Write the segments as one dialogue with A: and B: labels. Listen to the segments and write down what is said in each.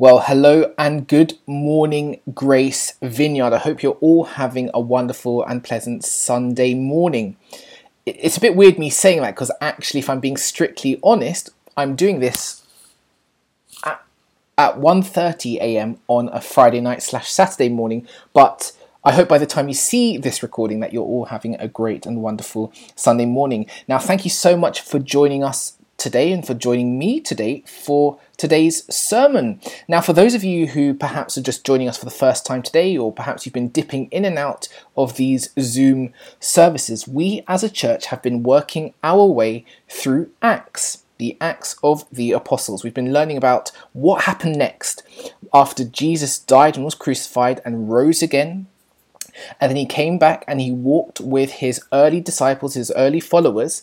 A: Well, hello and good morning, Grace Vineyard. I hope you're all having a wonderful and pleasant Sunday morning. It's a bit weird me saying that because actually, if I'm being strictly honest, I'm doing this at, at 1.30 a.m. on a Friday night slash Saturday morning, but I hope by the time you see this recording that you're all having a great and wonderful Sunday morning. Now, thank you so much for joining us today and for joining me today for today's sermon. Now, for those of you who perhaps are just joining us for the first time today, or perhaps you've been dipping in and out of these Zoom services, we as a church have been working our way through Acts. The Acts of the Apostles. We've been learning about what happened next after Jesus died and was crucified and rose again and then he came back and he walked with his early disciples, his early followers,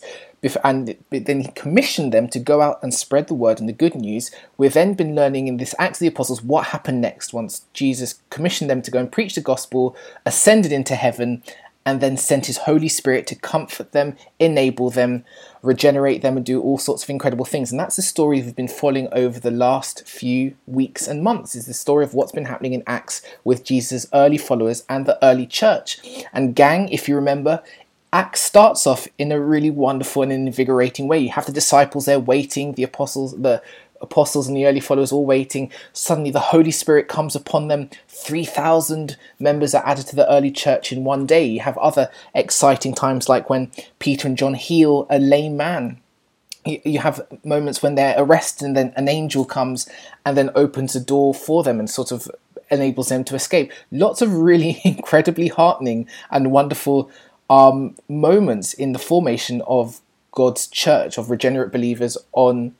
A: and then he commissioned them to go out and spread the word and the good news. We've then been learning in this Acts of the Apostles what happened next once Jesus commissioned them to go and preach the gospel, ascended into heaven, and then sent his Holy Spirit to comfort them, enable them, regenerate them, and do all sorts of incredible things. And that's the story we've been following over the last few weeks and months, is the story of what's been happening in Acts with Jesus' early followers and the early church. And gang, if you remember, Acts starts off in a really wonderful and invigorating way. You have the disciples there waiting, the apostles, the apostles and the early followers all waiting. Suddenly the Holy Spirit comes upon them. 3,000 members are added to the early church in one day. You have other exciting times like when Peter and John heal a lame man. You have moments when they're arrested and then an angel comes and then opens a door for them and sort of enables them to escape. Lots of really incredibly heartening and wonderful um, moments in the formation of God's church, of regenerate believers on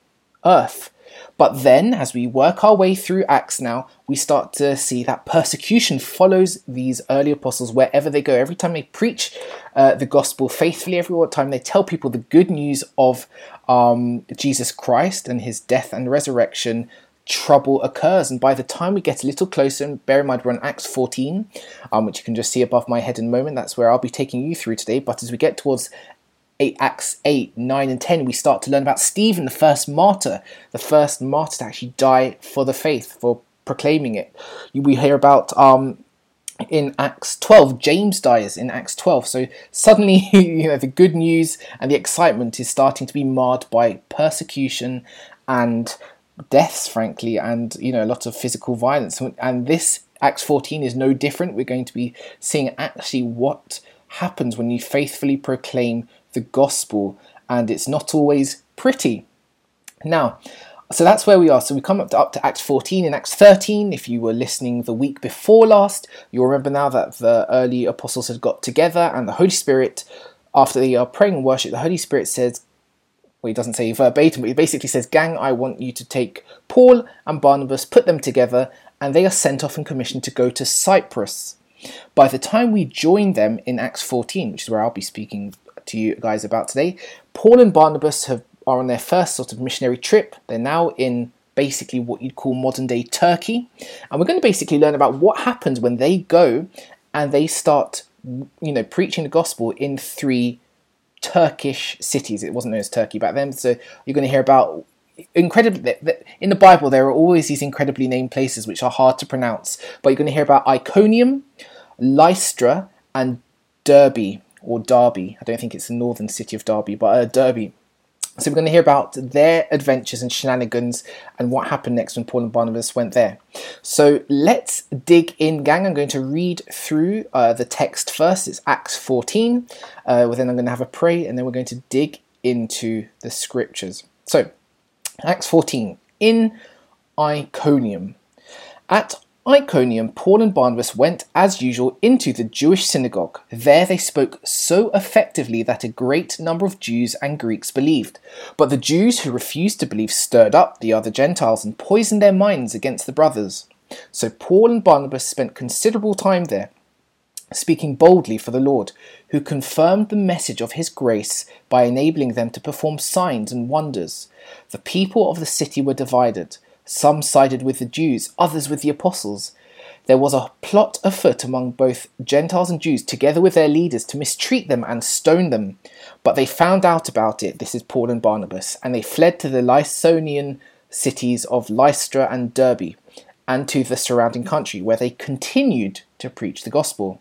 A: earth. But then, as we work our way through Acts now, we start to see that persecution follows these early apostles wherever they go. Every time they preach uh, the gospel faithfully, every time they tell people the good news of um, Jesus Christ and his death and resurrection, trouble occurs. And by the time we get a little closer, and bear in mind we're on Acts 14, um, which you can just see above my head in a moment, that's where I'll be taking you through today. But as we get towards 8, Acts 8, 9, and 10, we start to learn about Stephen, the first martyr, the first martyr to actually die for the faith, for proclaiming it. We hear about um, in Acts 12. James dies in Acts 12. So suddenly, you know, the good news and the excitement is starting to be marred by persecution and deaths, frankly, and you know a lot of physical violence. And this Acts 14 is no different. We're going to be seeing actually what happens when you faithfully proclaim the gospel, and it's not always pretty. Now, so that's where we are. So we come up to, up to Acts 14 and Acts 13. If you were listening the week before last, you'll remember now that the early apostles had got together, and the Holy Spirit, after they are praying and worship, the Holy Spirit says, well, he doesn't say verbatim, but he basically says, Gang, I want you to take Paul and Barnabas, put them together, and they are sent off and commissioned to go to Cyprus. By the time we join them in Acts 14, which is where I'll be speaking to you guys about today, Paul and Barnabas have, are on their first sort of missionary trip. They're now in basically what you'd call modern day Turkey. And we're going to basically learn about what happens when they go and they start, you know, preaching the gospel in three Turkish cities. It wasn't known as Turkey back then, so you're going to hear about incredibly in the Bible there are always these incredibly named places which are hard to pronounce. But you're going to hear about Iconium, Lystra, and Derbe or Derby. I don't think it's the northern city of Derby, but uh, Derby. So we're going to hear about their adventures and shenanigans and what happened next when Paul and Barnabas went there. So let's dig in, gang. I'm going to read through uh, the text first. It's Acts 14. Uh, then I'm going to have a pray, and then we're going to dig into the scriptures. So, Acts 14. In Iconium. At Iconium, Paul and Barnabas went, as usual, into the Jewish synagogue. There they spoke so effectively that a great number of Jews and Greeks believed. But the Jews who refused to believe stirred up the other Gentiles and poisoned their minds against the brothers. So Paul and Barnabas spent considerable time there, speaking boldly for the Lord, who confirmed the message of his grace by enabling them to perform signs and wonders. The people of the city were divided. Some sided with the Jews, others with the apostles. There was a plot afoot among both Gentiles and Jews, together with their leaders, to mistreat them and stone them. But they found out about it, this is Paul and Barnabas, and they fled to the Lycaonian cities of Lystra and Derbe. and to the surrounding country, where they continued to preach the gospel.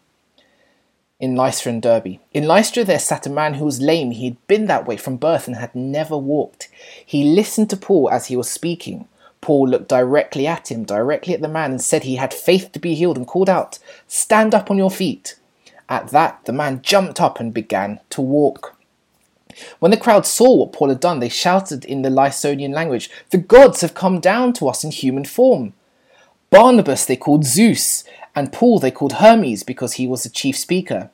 A: In Lystra and Derbe. In Lystra there sat a man who was lame. He had been that way from birth and had never walked. He listened to Paul as he was speaking. Paul looked directly at him, directly at the man, and said he had faith to be healed, and called out, Stand up on your feet. At that, the man jumped up and began to walk. When the crowd saw what Paul had done, they shouted in the Lycaonian language, The gods have come down to us in human form. Barnabas they called Zeus, and Paul they called Hermes because he was the chief speaker.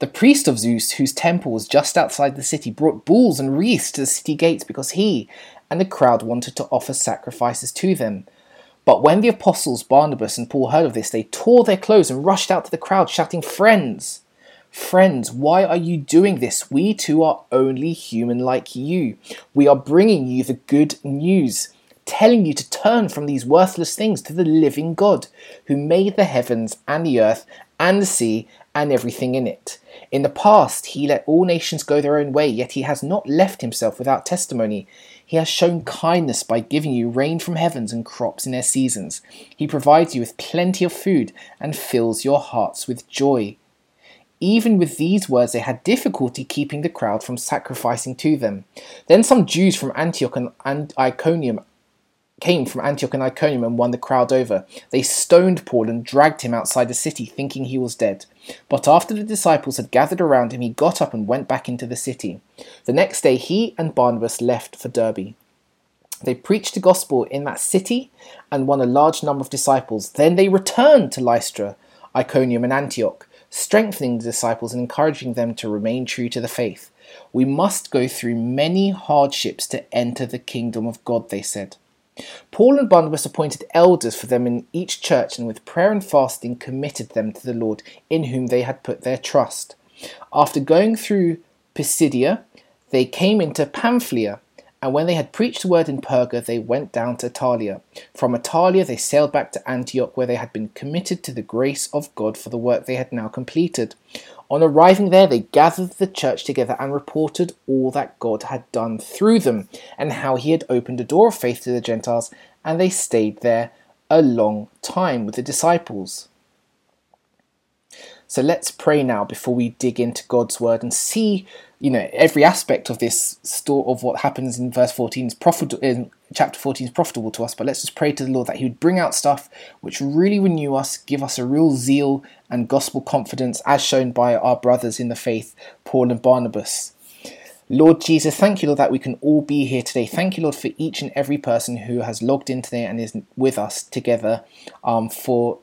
A: The priest of Zeus, whose temple was just outside the city, brought bulls and wreaths to the city gates because he and the crowd wanted to offer sacrifices to them. But when the apostles Barnabas and Paul heard of this, they tore their clothes and rushed out to the crowd, shouting, Friends, friends, why are you doing this? We too are only human like you. We are bringing you the good news telling you to turn from these worthless things to the living God, who made the heavens and the earth and the sea and everything in it. In the past, he let all nations go their own way, yet he has not left himself without testimony. He has shown kindness by giving you rain from heavens and crops in their seasons. He provides you with plenty of food and fills your hearts with joy. Even with these words, they had difficulty keeping the crowd from sacrificing to them. Then some Jews from Antioch and Iconium came from Antioch and Iconium and won the crowd over. They stoned Paul and dragged him outside the city, thinking he was dead. But after the disciples had gathered around him, he got up and went back into the city. The next day, he and Barnabas left for Derbe. They preached the gospel in that city and won a large number of disciples. Then they returned to Lystra, Iconium, and Antioch, strengthening the disciples and encouraging them to remain true to the faith. We must go through many hardships to enter the kingdom of God, they said. Paul and Barnabas appointed elders for them in each church and with prayer and fasting committed them to the Lord in whom they had put their trust. After going through Pisidia, they came into Pamphylia, and when they had preached the word in Perga, they went down to Attalia. From Attalia, they sailed back to Antioch, where they had been committed to the grace of God for the work they had now completed. On arriving there, they gathered the church together and reported all that God had done through them and how he had opened a door of faith to the Gentiles, and they stayed there a long time with the disciples. So let's pray now before we dig into God's word and see you know every aspect of this store of what happens in verse 14 is profitable in chapter 14 is profitable to us but let's just pray to the lord that he would bring out stuff which really renew us give us a real zeal and gospel confidence as shown by our brothers in the faith paul and barnabas Lord Jesus, thank you, Lord, that we can all be here today. Thank you, Lord, for each and every person who has logged in today and is with us together um, for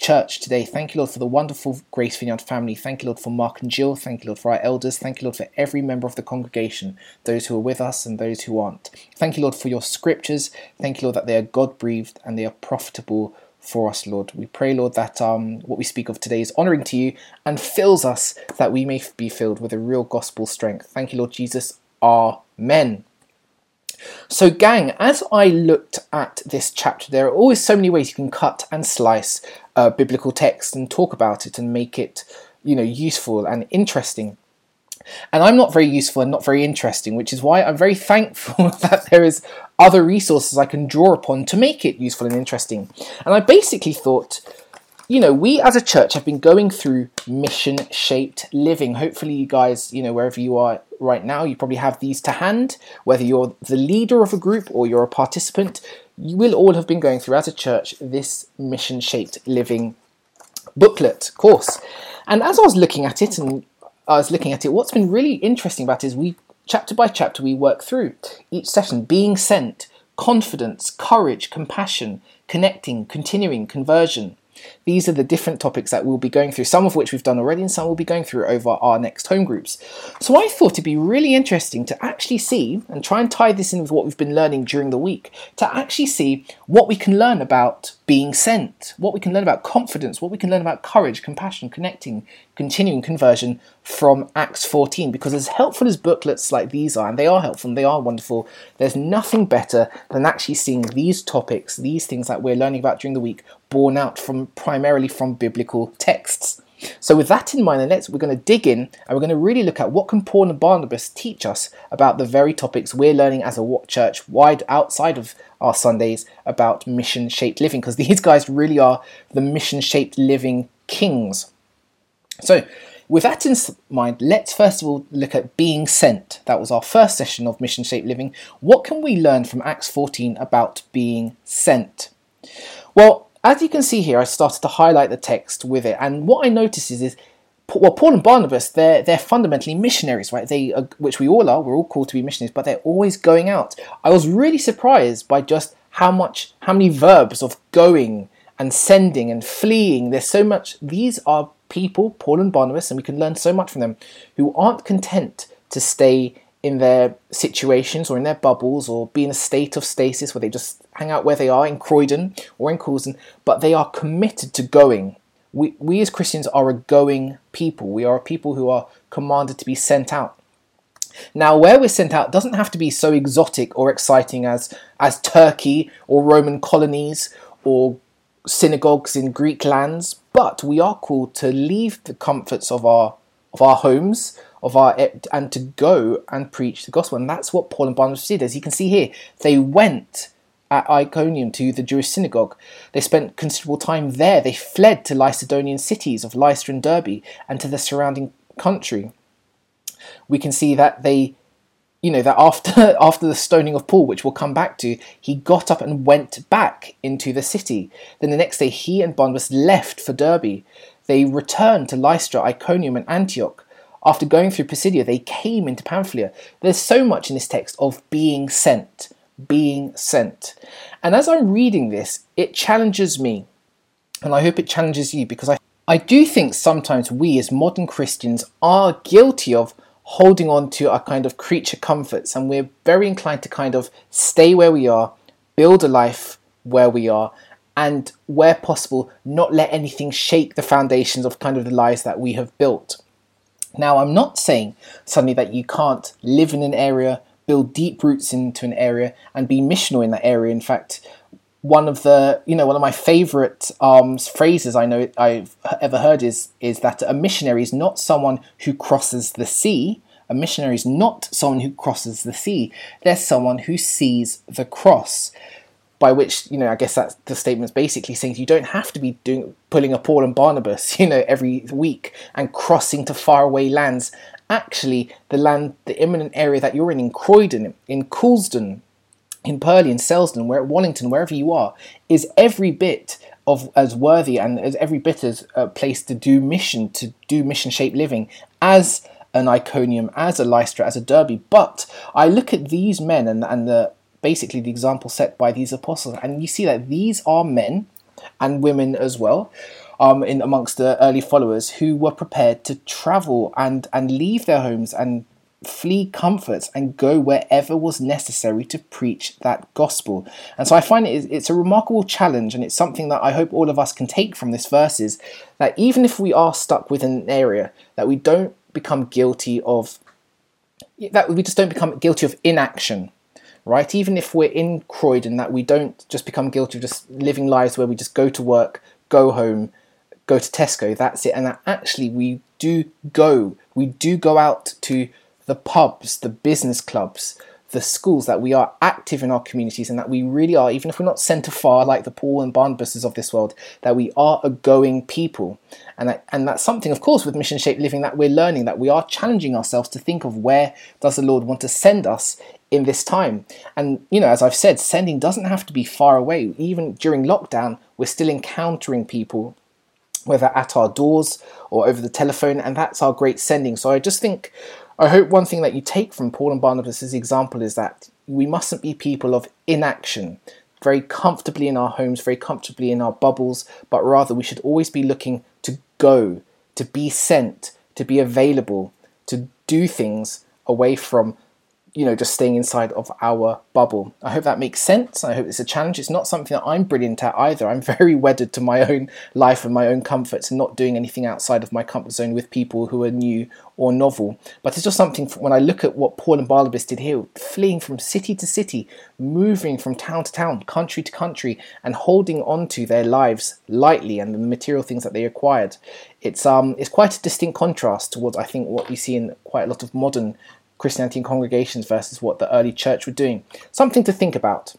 A: church today. Thank you, Lord, for the wonderful Grace Vineyard family. Thank you, Lord, for Mark and Jill. Thank you, Lord, for our elders. Thank you, Lord, for every member of the congregation, those who are with us and those who aren't. Thank you, Lord, for your scriptures. Thank you, Lord, that they are God breathed and they are profitable for us, Lord. We pray, Lord, that um, what we speak of today is honouring to you and fills us that we may be filled with a real gospel strength. Thank you, Lord Jesus. Amen. So, gang, as I looked at this chapter, there are always so many ways you can cut and slice uh, biblical text and talk about it and make it, you know, useful and interesting. And I'm not very useful and not very interesting, which is why I'm very thankful that there is other resources I can draw upon to make it useful and interesting. And I basically thought you know, we as a church have been going through mission shaped living. Hopefully, you guys, you know, wherever you are right now, you probably have these to hand. Whether you're the leader of a group or you're a participant, you will all have been going through as a church this mission shaped living booklet course. And as I was looking at it and I was looking at it, what's been really interesting about it is we chapter by chapter we work through each session being sent, confidence, courage, compassion, connecting, continuing, conversion. These are the different topics that we'll be going through, some of which we've done already and some we'll be going through over our next home groups. So I thought it'd be really interesting to actually see, and try and tie this in with what we've been learning during the week, to actually see what we can learn about being sent, what we can learn about confidence, what we can learn about courage, compassion, connecting, continuing conversion from Acts 14. Because as helpful as booklets like these are, and they are helpful and they are wonderful, there's nothing better than actually seeing these topics, these things that we're learning about during the week, borne out from primarily from biblical texts. So with that in mind, let's we're going to dig in and we're going to really look at what can Paul and Barnabas teach us about the very topics we're learning as a church wide outside of our Sundays about mission shaped living because these guys really are the mission shaped living kings. So with that in mind, let's first of all look at being sent. That was our first session of mission shaped living. What can we learn from Acts 14 about being sent? Well, as you can see here, I started to highlight the text with it, and what I notice is, is well, Paul and Barnabas, they're they're fundamentally missionaries, right? They, are, which we all are. We're all called to be missionaries, but they're always going out. I was really surprised by just how much, how many verbs of going and sending and fleeing. There's so much. These are people, Paul and Barnabas, and we can learn so much from them, who aren't content to stay in their situations or in their bubbles or be in a state of stasis where they just hang out where they are in Croydon or in Coulsdon, but they are committed to going. We, we as Christians are a going people. We are a people who are commanded to be sent out. Now, where we're sent out doesn't have to be so exotic or exciting as, as Turkey or Roman colonies or synagogues in Greek lands, but we are called to leave the comforts of our of our homes, of our and to go and preach the gospel. And that's what Paul and Barnabas did. As you can see here, they went at Iconium to the Jewish synagogue. They spent considerable time there. They fled to Lycaonian cities of Lystra and Derbe and to the surrounding country. We can see that they you know that after after the stoning of Paul, which we'll come back to, he got up and went back into the city. Then the next day, he and Barnabas left for Derbe. They returned to Lystra, Iconium, and Antioch. After going through Pisidia, they came into Pamphylia. There's so much in this text of being sent, being sent. And as I'm reading this, it challenges me, and I hope it challenges you because I, I do think sometimes we as modern Christians are guilty of holding on to our kind of creature comforts, and we're very inclined to kind of stay where we are, build a life where we are, and where possible, not let anything shake the foundations of kind of the lives that we have built. Now, I'm not saying suddenly that you can't live in an area, build deep roots into an area, and be missional in that area. In fact, one of the you know one of my favorite um, phrases I know I've ever heard is is that a missionary is not someone who crosses the sea. A missionary is not someone who crosses the sea. They're someone who sees the cross. By which you know, I guess that the statement's basically saying you don't have to be doing pulling a Paul and Barnabas, you know, every week and crossing to faraway lands. Actually, the land, the imminent area that you're in, in Croydon, in Coulsdon, in Purley, in Selsdon, where at Wallington, wherever you are, is every bit of as worthy and as every bit as a place to do mission, to do mission shaped living as an Iconium, as a Lystra, as a Derby. But I look at these men and, and the basically the example set by these apostles, and you see that these are men and women as well. Um, in amongst the early followers who were prepared to travel and and leave their homes and flee comforts and go wherever was necessary to preach that gospel. And so I find it, it's a remarkable challenge, and it's something that I hope all of us can take from this verse is that even if we are stuck within an area, that we don't become guilty of, that we just don't become guilty of inaction. Right, even if we're in Croydon, that we don't just become guilty of just living lives where we just go to work, go home, go to Tesco, that's it, and that actually we do go, we do go out to the pubs, the business clubs, the schools, that we are active in our communities and that we really are, even if we're not sent afar like the Paul and Barnabases of this world, that we are a going people. And, that, and that's something, of course, with mission shaped living that we're learning, that we are challenging ourselves to think of where does the Lord want to send us in this time. And, you know, as I've said, sending doesn't have to be far away. Even during lockdown, we're still encountering people whether at our doors or over the telephone, and that's our great sending. So I just think I hope one thing that you take from Paul and Barnabas' example is that we mustn't be people of inaction, very comfortably in our homes, very comfortably in our bubbles, but rather we should always be looking to go, to be sent, to be available, to do things away from you know, just staying inside of our bubble. I hope that makes sense. I hope it's a challenge. It's not something that I'm brilliant at either. I'm very wedded to my own life and my own comforts and not doing anything outside of my comfort zone with people who are new or novel. But it's just something when I look at what Paul and Barnabas did here, fleeing from city to city, moving from town to town, country to country, and holding on to their lives lightly and the material things that they acquired. It's um it's quite a distinct contrast towards what I think what we see in quite a lot of modern Christianity in congregations versus what the early church were doing. Something to think about.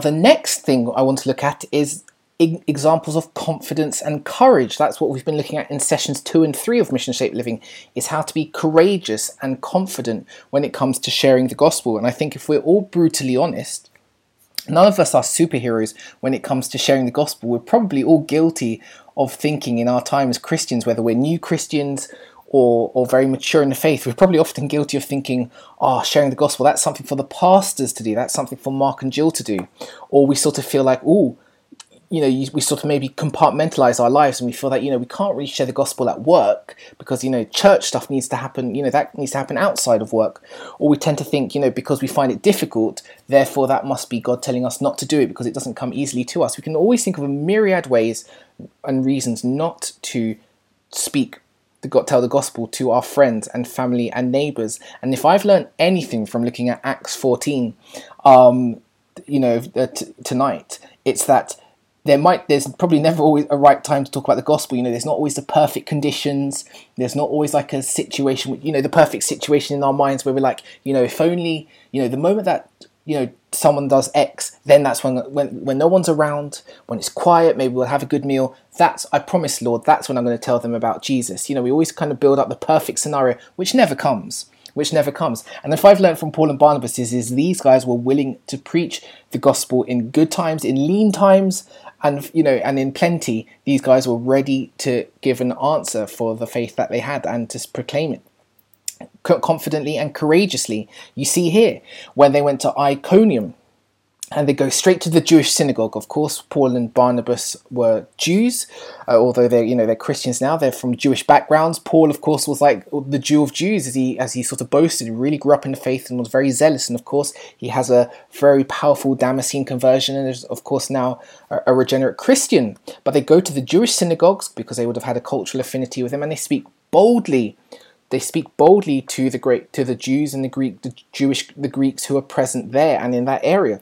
A: The next thing I want to look at is examples of confidence and courage. That's what we've been looking at in sessions two and three of Mission Shaped Living, is how to be courageous and confident when it comes to sharing the gospel. And I think if we're all brutally honest, none of us are superheroes when it comes to sharing the gospel. We're probably all guilty of thinking in our time as Christians, whether we're new Christians or, or very mature in the faith, we're probably often guilty of thinking, oh, sharing the gospel, that's something for the pastors to do, that's something for Mark and Jill to do. Or we sort of feel like, oh, you know, we sort of maybe compartmentalize our lives and we feel that, you know, we can't really share the gospel at work because, you know, church stuff needs to happen, you know, that needs to happen outside of work. Or we tend to think, you know, because we find it difficult, therefore that must be God telling us not to do it because it doesn't come easily to us. We can always think of a myriad ways and reasons not to speak the, tell the gospel to our friends and family and neighbors. And if I've learned anything from looking at Acts 14, um, you know, uh, t- tonight, it's that there might there's probably never always a right time to talk about the gospel you know there's not always the perfect conditions there's not always like a situation you know the perfect situation in our minds where we're like you know if only you know the moment that you know someone does X, then that's when when when no one's around, when it's quiet, maybe we'll have a good meal. That's I promise, Lord, that's when I'm going to tell them about Jesus. You know, we always kind of build up the perfect scenario, which never comes. Which never comes. And if I've learned from Paul and Barnabas is, is these guys were willing to preach the gospel in good times, in lean times, and you know, and in plenty. These guys were ready to give an answer for the faith that they had and to proclaim it confidently and courageously. You see here when they went to Iconium and they go straight to the Jewish synagogue. Of course, Paul and Barnabas were Jews, uh, although they're you know they're Christians now. They're from Jewish backgrounds. Paul, of course, was like the Jew of Jews, as he as he sort of boasted. He really grew up in the faith and was very zealous. And of course, he has a very powerful Damascene conversion, and is of course now a, a regenerate Christian. But they go to the Jewish synagogues because they would have had a cultural affinity with him, and they speak boldly they speak boldly to the great to the Jews and the Greek the Jewish the Greeks who are present there and in that area.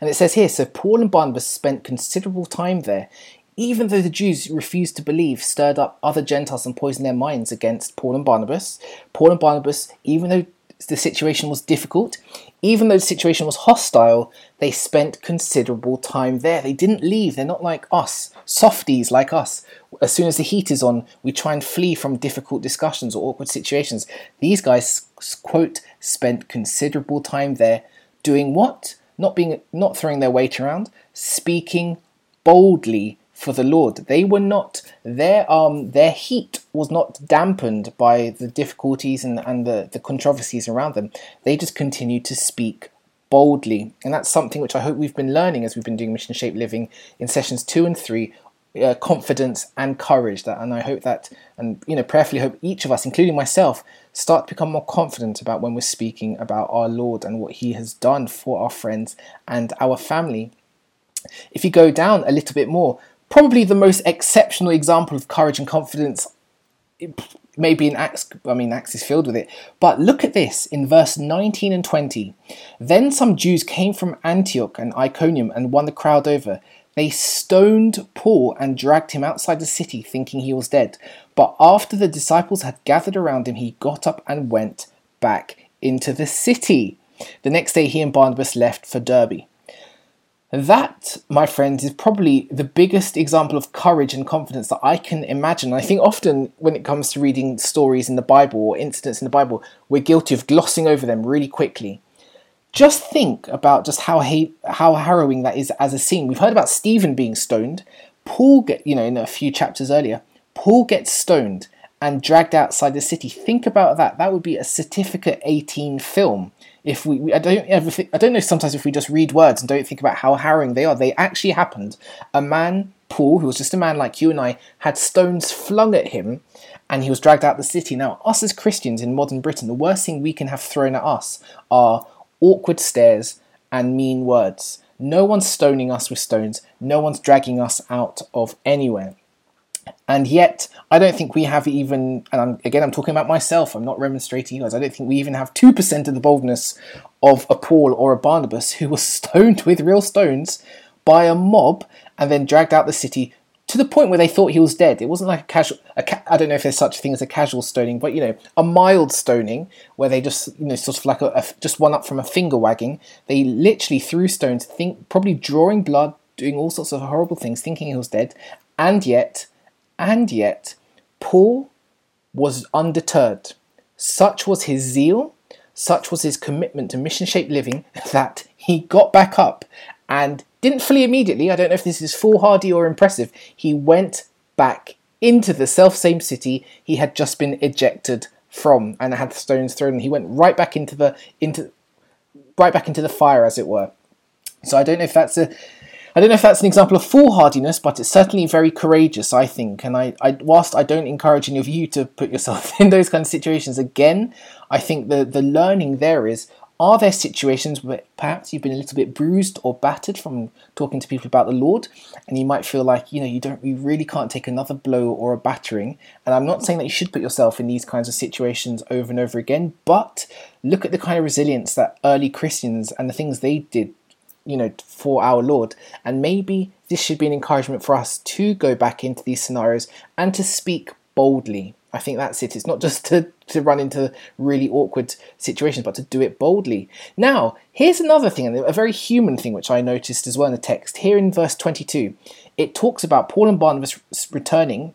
A: And it says here, so Paul and Barnabas spent considerable time there, even though the Jews refused to believe, stirred up other Gentiles and poisoned their minds against Paul and Barnabas. Paul and Barnabas, even though the situation was difficult, even though the situation was hostile, they spent considerable time there. They didn't leave. They're not like us, softies like us. As soon as the heat is on, we try and flee from difficult discussions or awkward situations. These guys, quote, spent considerable time there doing what? Not being not throwing their weight around, speaking boldly for the Lord. They were not their um their heat was not dampened by the difficulties and, and the, the controversies around them. They just continued to speak boldly. And that's something which I hope we've been learning as we've been doing mission shaped living in sessions two and three. Uh, confidence and courage that and i hope that and you know prayerfully hope each of us including myself start to become more confident about when we're speaking about our lord and what he has done for our friends and our family if you go down a little bit more probably the most exceptional example of courage and confidence maybe in Acts, I mean, Acts is filled with it. But look at this in verse 19 and 20. Then some Jews came from Antioch and Iconium and won the crowd over. They stoned Paul and dragged him outside the city, thinking he was dead. But after the disciples had gathered around him, he got up and went back into the city. The next day, he and Barnabas left for Derbe. That, my friends, is probably the biggest example of courage and confidence that I can imagine. I think often when it comes to reading stories in the Bible or incidents in the Bible, we're guilty of glossing over them really quickly. Just think about just how ha- how harrowing that is as a scene. We've heard about Stephen being stoned. Paul get you know in a few chapters earlier, Paul gets stoned and dragged outside the city. Think about that. That would be a certificate 18 film if we, we I don't ever think, I don't know sometimes if we just read words and don't think about how harrowing they are. They actually happened. A man Paul, who was just a man like you and I, had stones flung at him and he was dragged out the city. Now, us as Christians in modern Britain, the worst thing we can have thrown at us are awkward stares and mean words. No one's stoning us with stones, no one's dragging us out of anywhere. And yet, I don't think we have even, and I'm, again, I'm talking about myself, I'm not remonstrating you guys, I don't think we even have 2% of the boldness of a Paul or a Barnabas who was stoned with real stones by a mob and then dragged out the city to the point where they thought he was dead. It wasn't like a casual. A ca- I don't know if there's such a thing as a casual stoning, but you know, a mild stoning where they just you know sort of like a, a just one up from a finger wagging. They literally threw stones, think probably drawing blood, doing all sorts of horrible things, thinking he was dead, and yet, and yet, Paul was undeterred. Such was his zeal, such was his commitment to mission shaped living that he got back up and didn't flee immediately. I don't know if this is foolhardy or impressive. He went back into the self same city he had just been ejected from and had stones thrown. He went right back into the into right back into the fire, as it were. So I don't know if that's a I don't know if that's an example of foolhardiness, but it's certainly very courageous, I think. And I, I, whilst I don't encourage any of you to put yourself in those kind of situations again, I think the, the learning there is are there situations where perhaps you've been a little bit bruised or battered from talking to people about the Lord, and you might feel like you know you don't, you really can't take another blow or a battering? And I'm not saying that you should put yourself in these kinds of situations over and over again, but look at the kind of resilience that early Christians and the things they did, you know, for our Lord, and maybe this should be an encouragement for us to go back into these scenarios and to speak boldly I think that's it. It's not just to, to run into really awkward situations, but to do it boldly. Now, here's another thing, a very human thing which I noticed as well in the text. Here in verse 22, it talks about Paul and Barnabas returning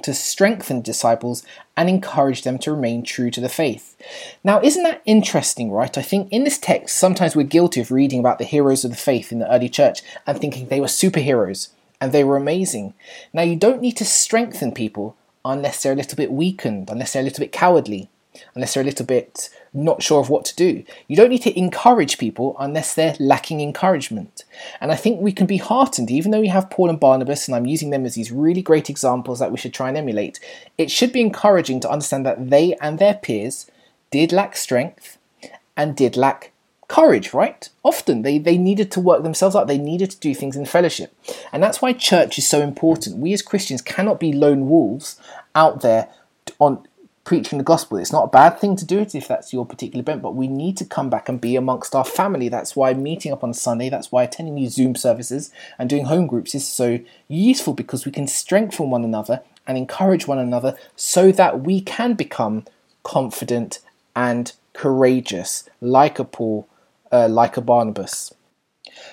A: to strengthen disciples and encourage them to remain true to the faith. Now, isn't that interesting, right? I think in this text, sometimes we're guilty of reading about the heroes of the faith in the early church and thinking they were superheroes and they were amazing. Now, you don't need to strengthen people unless they're a little bit weakened, unless they're a little bit cowardly, unless they're a little bit not sure of what to do. You don't need to encourage people unless they're lacking encouragement. And I think we can be heartened, even though we have Paul and Barnabas, and I'm using them as these really great examples that we should try and emulate. It should be encouraging to understand that they and their peers did lack strength and did lack courage, right? Often they, they needed to work themselves up, they needed to do things in fellowship. And that's why church is so important. We as Christians cannot be lone wolves out there on preaching the gospel. It's not a bad thing to do it if that's your particular bent, but we need to come back and be amongst our family. That's why meeting up on Sunday, that's why attending these Zoom services and doing home groups is so useful because we can strengthen one another and encourage one another so that we can become confident and courageous, like a Paul uh, like a Barnabas.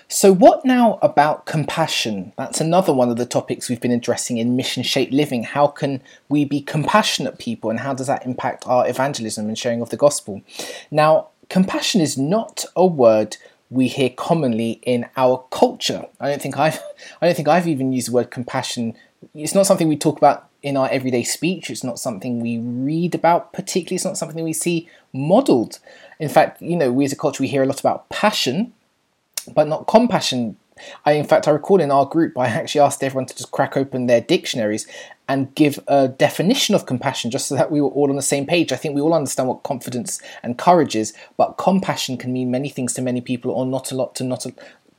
A: So, what now about compassion? That's another one of the topics we've been addressing in mission shaped living. How can we be compassionate people, and how does that impact our evangelism and sharing of the gospel? Now, compassion is not a word we hear commonly in our culture. I don't think I've I don't think I've even used the word compassion. It's not something we talk about in our everyday speech. It's not something we read about particularly. It's not something we see modeled. In fact, you know, we as a culture we hear a lot about passion, but not compassion. I, in fact, I recall in our group, I actually asked everyone to just crack open their dictionaries and give a definition of compassion just so that we were all on the same page. I think we all understand what confidence and courage is, but compassion can mean many things to many people or not a lot to not a,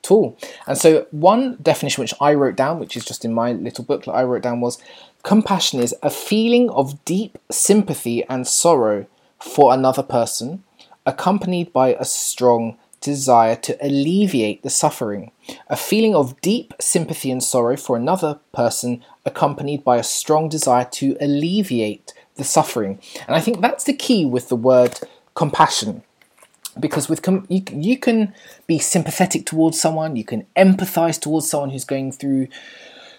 A: at all. And so, one definition which I wrote down, which is just in my little booklet I wrote down, was compassion is a feeling of deep sympathy and sorrow for another person, accompanied by a strong desire to alleviate the suffering. A feeling of deep sympathy and sorrow for another person, accompanied by a strong desire to alleviate the suffering. And I think that's the key with the word compassion. Because with com- you, you can be sympathetic towards someone, you can empathize towards someone who's going through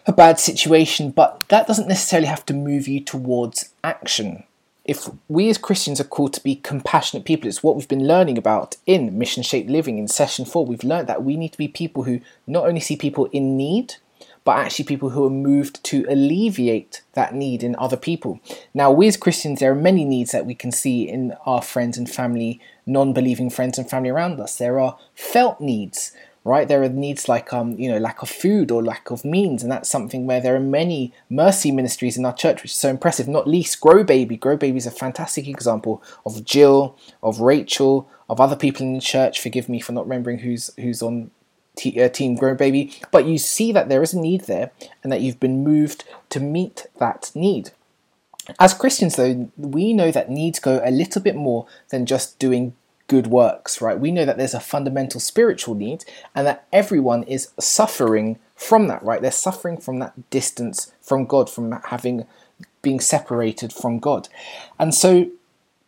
A: a bad situation, but that doesn't necessarily have to move you towards action if we as Christians are called to be compassionate people, it's what we've been learning about in Mission Shaped Living in session four. We've learned that we need to be people who not only see people in need, but actually people who are moved to alleviate that need in other people. Now, we as Christians, there are many needs that we can see in our friends and family, non believing friends and family around us. There are felt needs right? There are needs like um, you know, lack of food or lack of means, and that's something where there are many mercy ministries in our church, which is so impressive. Not least Grow Baby. Grow Baby is a fantastic example of Jill, of Rachel, of other people in the church. Forgive me for not remembering who's who's on t- uh, Team Grow Baby, but you see that there is a need there, and that you've been moved to meet that need. As Christians, though, we know that needs go a little bit more than just doing good works, right? We know that there's a fundamental spiritual need and that everyone is suffering from that, right? They're suffering from that distance from God, from having being separated from God. And so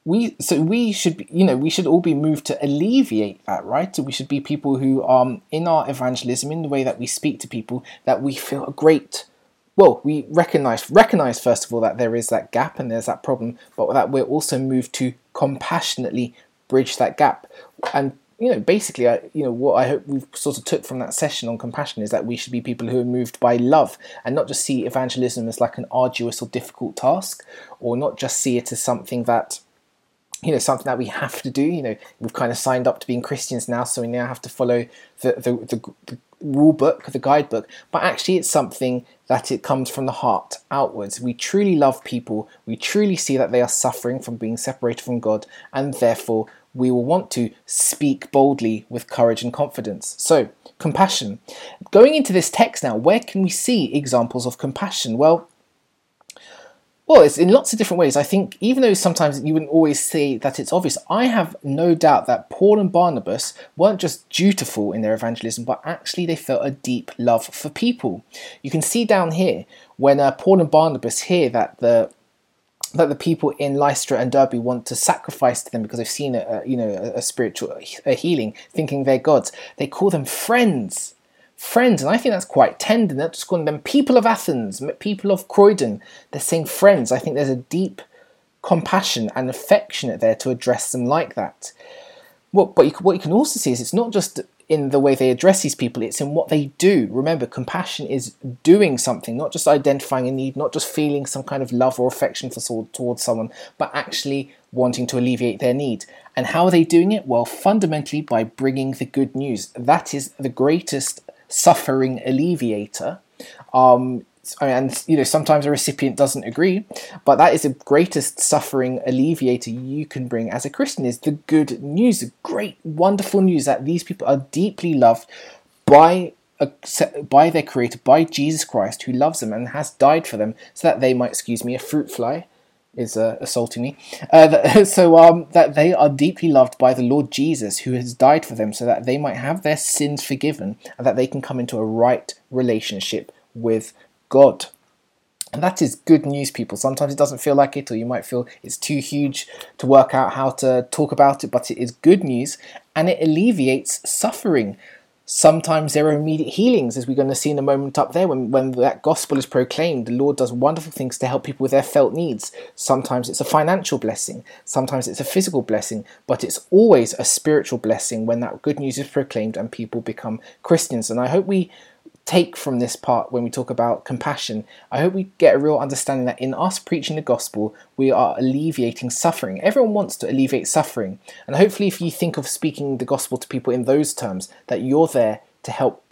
A: we so we should be, you know we should all be moved to alleviate that right so we should be people who um in our evangelism in the way that we speak to people that we feel a great well we recognize recognize first of all that there is that gap and there's that problem but that we're also moved to compassionately bridge that gap. And you know, basically, I, you know, what I hope we've sort of took from that session on compassion is that we should be people who are moved by love and not just see evangelism as like an arduous or difficult task, or not just see it as something that you know something that we have to do. You know we've kind of signed up to being christians now so we now have to follow the the, the, the rule book the guidebook but actually it's something that it comes from the heart outwards. We truly love people. We truly see that they are suffering from being separated from god and therefore we will want to speak boldly with courage and confidence. So, compassion. Going into this text now, where can we see examples of compassion? Well, well, it's in lots of different ways. I think even though sometimes you wouldn't always say that it's obvious, I have no doubt that Paul and Barnabas weren't just dutiful in their evangelism, but actually they felt a deep love for people. You can see down here when uh, Paul and Barnabas hear that the that the people in Lystra and Derby want to sacrifice to them because they've seen a, you know a, a, spiritual a healing, thinking they're gods. They call them friends, friends, and I think that's quite tender. They're just calling them people of Athens, people of Croydon. They're saying friends. I think there's a deep compassion and affectionate there to address them like that. What, but you, what you can also see is it's not just in the way they address these people, it's in what they do. Remember, compassion is doing something, not just identifying a need, not just feeling some kind of love or affection for towards someone, but actually wanting to alleviate their need. And how are they doing it? Well, fundamentally by bringing the good news. That is the greatest suffering alleviator. Um, and you know sometimes a recipient doesn't agree but that is the greatest suffering alleviator you can bring as a christian is the good news the great wonderful news that these people are deeply loved by a, by their creator by jesus christ who loves them and has died for them so that they might excuse me a fruit fly is uh, assaulting me. Uh, so um, that they are deeply loved by the Lord Jesus, who has died for them, so that they might have their sins forgiven, and that they can come into a right relationship with God. And that is good news, people. Sometimes it doesn't feel like it, or you might feel it's too huge to work out how to talk about it, but it is good news and it alleviates suffering. Sometimes there are immediate healings, as we're going to see in a moment up there. When, when that gospel is proclaimed, the Lord does wonderful things to help people with their felt needs. Sometimes it's a financial blessing, sometimes it's a physical blessing, but it's always a spiritual blessing when that good news is proclaimed and people become Christians. And I hope we take from this part when we talk about compassion, I hope we get a real understanding that in us preaching the gospel, we are alleviating suffering. Everyone wants to alleviate suffering. And hopefully, if you think of speaking the gospel to people in those terms, that you're there to help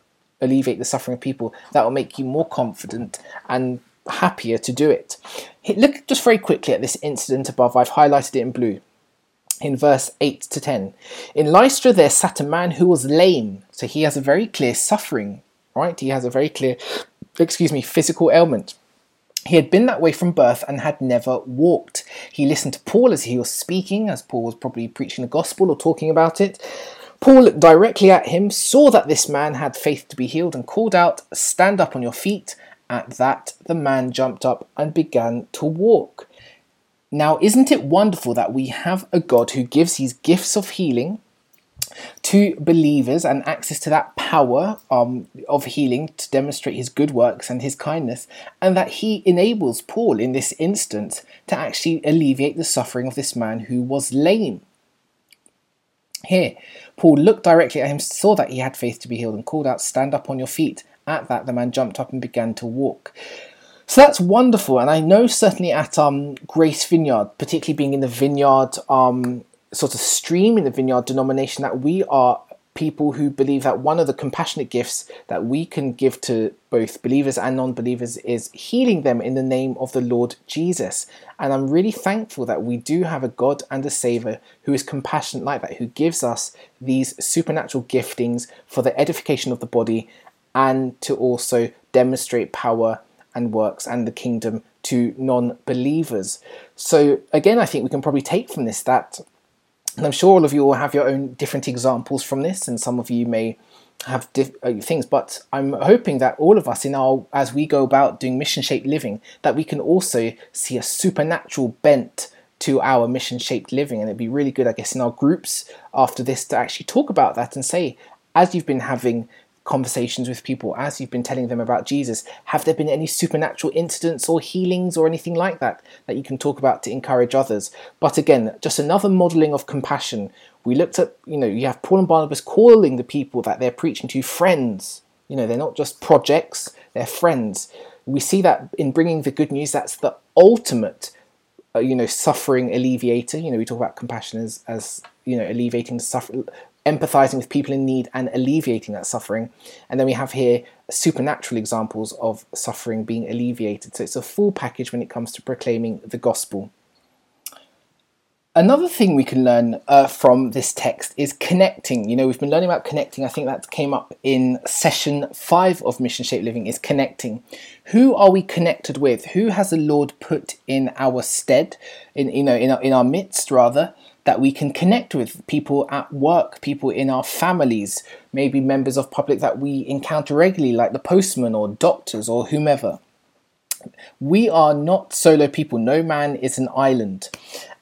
A: alleviate the suffering of people, that will make you more confident and happier to do it. Look just very quickly at this incident above. I've highlighted it in blue in verse 8 to 10. In Lystra there sat a man who was lame, so he has a very clear suffering right? He has a very clear, excuse me, physical ailment. He had been that way from birth and had never walked. He listened to Paul as he was speaking, as Paul was probably preaching the gospel or talking about it. Paul looked directly at him, saw that this man had faith to be healed, and called out, Stand up on your feet. At that, the man jumped up and began to walk. Now, isn't it wonderful that we have a God who gives these gifts of healing to believers and access to that power um, of healing to demonstrate his good works and his kindness, and that he enables Paul in this instance to actually alleviate the suffering of this man who was lame. Here, Paul looked directly at him, saw that he had faith to be healed, and called out, Stand up on your feet. At that, the man jumped up and began to walk. So that's wonderful, and I know certainly at um, Grace Vineyard, particularly being in the vineyard um, sort of stream in the vineyard denomination that we are people who believe that one of the compassionate gifts that we can give to both believers and non believers is healing them in the name of the Lord Jesus. And I'm really thankful that we do have a God and a Savior who is compassionate like that, who gives us these supernatural giftings for the edification of the body and to also demonstrate power and works and the kingdom to non believers. So, again, I think we can probably take from this that and I'm sure all of you will have your own different examples from this, and some of you may have diff- uh, things. But I'm hoping that all of us, in our as we go about doing mission shaped living, that we can also see a supernatural bent to our mission shaped living, and it'd be really good, I guess, in our groups after this to actually talk about that and say, as you've been having conversations with people as you've been telling them about Jesus? Have there been any supernatural incidents or healings or anything like that that you can talk about to encourage others? But again, just another modeling of compassion. We looked at, you know, you have Paul and Barnabas calling the people that they're preaching to friends. You know, they're not just projects, they're friends. We see that in bringing the good news, that's the ultimate uh, you know suffering alleviator you know we talk about compassion as as you know alleviating suffering empathizing with people in need and alleviating that suffering. And then we have here supernatural examples of suffering being alleviated. So it's a full package when it comes to proclaiming the gospel. Another thing we can learn uh, from this text is connecting. You know, we've been learning about connecting. I think that came up in session five of Mission Shaped Living is connecting. Who are we connected with? Who has the Lord put in our stead, in you know, in our, in our midst rather, that we can connect with people at work, people in our families, maybe members of public that we encounter regularly, like the postman or doctors or whomever. We are not solo people. No man is an island.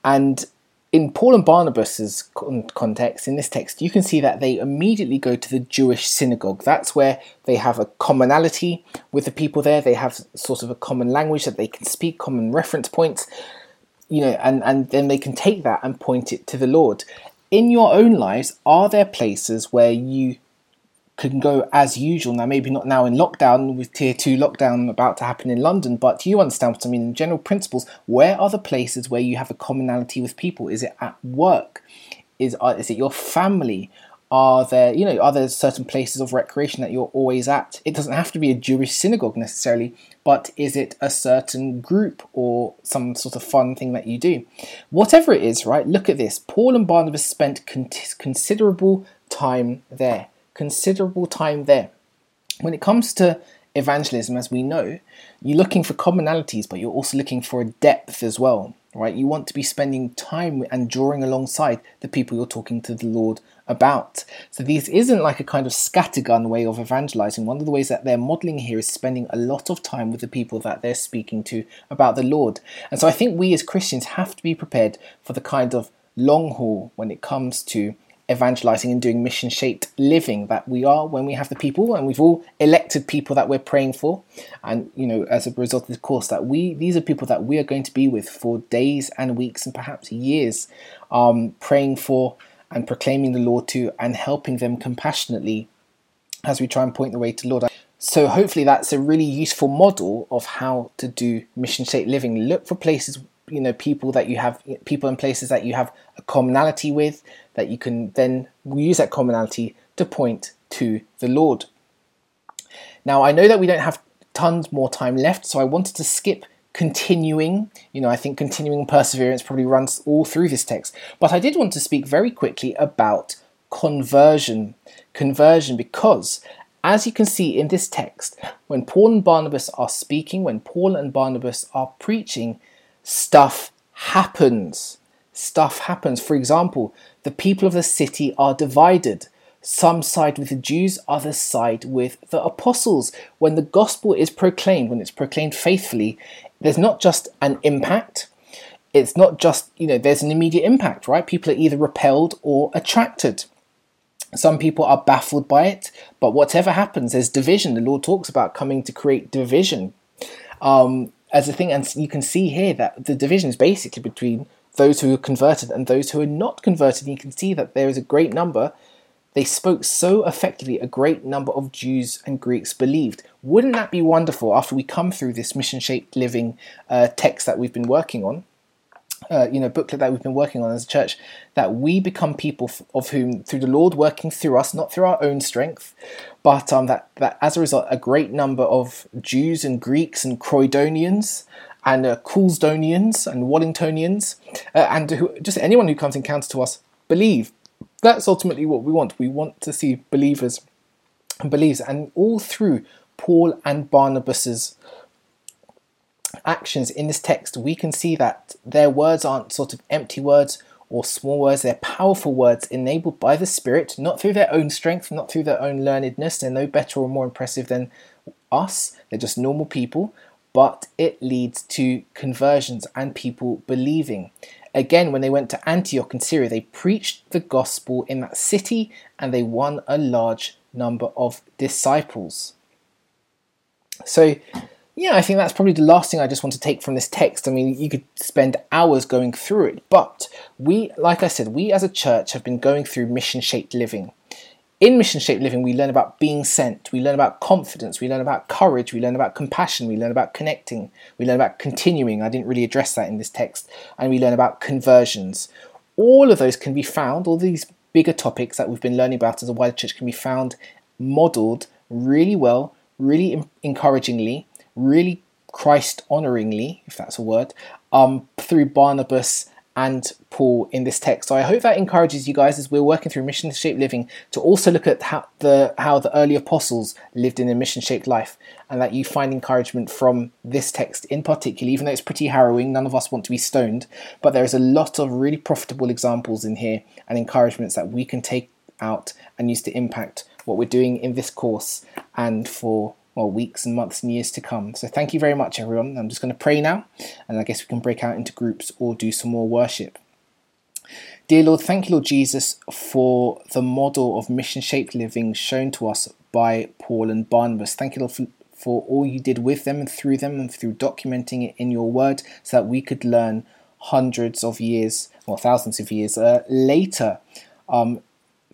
A: And in Paul and Barnabas's context, in this text, you can see that they immediately go to the Jewish synagogue. That's where they have a commonality with the people there. They have sort of a common language that they can speak, common reference points you know, and, and then they can take that and point it to the Lord. In your own lives, are there places where you can go as usual? Now, maybe not now in lockdown with tier two lockdown about to happen in London, but you understand what I mean in general principles. Where are the places where you have a commonality with people? Is it at work? Is, uh, is it your family? Are there you know are there certain places of recreation that you're always at? It doesn't have to be a jewish synagogue necessarily but is it a certain group or some sort of fun thing that you do? Whatever it is right look at this. Paul and barnabas spent con- considerable time there considerable time there. When it comes to evangelism as we know you're looking for commonalities but you're also looking for a depth as well right? You want to be spending time and drawing alongside the people you're talking to the lord about. So this isn't like a kind of scattergun way of evangelizing. One of the ways that they're modeling here is spending a lot of time with the people that they're speaking to about the Lord. And so I think we as Christians have to be prepared for the kind of long haul when it comes to evangelizing and doing mission shaped living that we are when we have the people and we've all elected people that we're praying for and you know as a result of course that we these are people that we are going to be with for days and weeks and perhaps years um, praying for and proclaiming the Lord to and helping them compassionately as we try and point the way to Lord. So hopefully that's a really useful model of how to do mission shaped living. Look for places, you know, people that you have people and places that you have a commonality with that you can then use that commonality to point to the Lord. Now I know that we don't have tons more time left, so I wanted to skip continuing. You know, I think continuing perseverance probably runs all through this text. But I did want to speak very quickly about conversion. Conversion, because as you can see in this text, when Paul and Barnabas are speaking, when Paul and Barnabas are preaching, stuff happens. Stuff happens. For example, the people of the city are divided. Some side with the Jews, others side with the apostles. When the gospel is proclaimed, when it's proclaimed faithfully, there's not just an impact. It's not just, you know, there's an immediate impact, right? People are either repelled or attracted. Some people are baffled by it, but whatever happens, there's division. The Lord talks about coming to create division um, as a thing, and you can see here that the division is basically between those who are converted and those who are not converted. And you can see that there is a great number they spoke so effectively, a great number of Jews and Greeks believed. Wouldn't that be wonderful after we come through this mission shaped living uh, text that we've been working on? uh, you know booklet that we've been working on as a church that we become people of whom through the Lord working through us, not through our own strength, but um, that that as a result, a great number of Jews and Greeks and Croydonians and uh, and Wallingtonians uh, and who, just anyone who comes in encounter to us believe. That's ultimately what we want. We want to see believers and believes, and all through Paul and Barnabas's actions in this text, we can see that their words aren't sort of empty words or small words, they're powerful words enabled by the Spirit, not through their own strength, not through their own learnedness. They're no better or more impressive than us, they're just normal people, but it leads to conversions and people believing. Again, when they went to Antioch in Syria, they preached the gospel in that city and they won a large number of disciples. So, yeah, I think that's probably the last thing I just want to take from this text. I mean, you could spend hours going through it, but we, like I said, we as a church have been going through mission shaped living. In mission shaped living, we learn about being sent, we learn about confidence, we learn about courage, we learn about compassion, we learn about connecting, we learn about continuing. I didn't really address that in this text, and we learn about conversions. All of those can be found, all these bigger topics that we've been learning about as a wider church can be found modeled really well, really encouragingly, really Christ honoringly, if that's a word, um, through Barnabas and Paul in this text. So I hope that encourages you guys as we're working through mission shaped living to also look at how the how the early apostles lived in a mission shaped life and that you find encouragement from this text in particular, even though it's pretty harrowing, none of us want to be stoned, but there is a lot of really profitable examples in here and encouragements that we can take out and use to impact what we're doing in this course and for well, weeks and months and years to come. So thank you very much, everyone. I'm just going to pray now, and I guess we can break out into groups or do some more worship. Dear Lord, thank you, Lord Jesus, for the model of mission shaped living shown to us by Paul and Barnabas. Thank you, Lord, for, for all you did with them and through them and through documenting it in your word so that we could learn hundreds of years, or thousands of years uh, later um,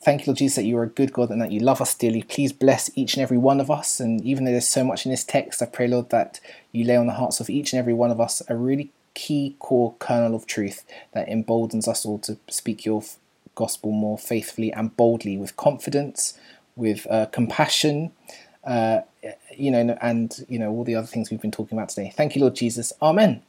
A: Thank you, Lord Jesus, that you are a good God and that you love us dearly. Please bless each and every one of us. And even though there's so much in this text, I pray, Lord, that you lay on the hearts of each and every one of us a really key core kernel of truth that emboldens us all to speak your gospel more faithfully and boldly with confidence, with uh, compassion, uh, you know, and you know all the other things we've been talking about today. Thank you, Lord Jesus. Amen.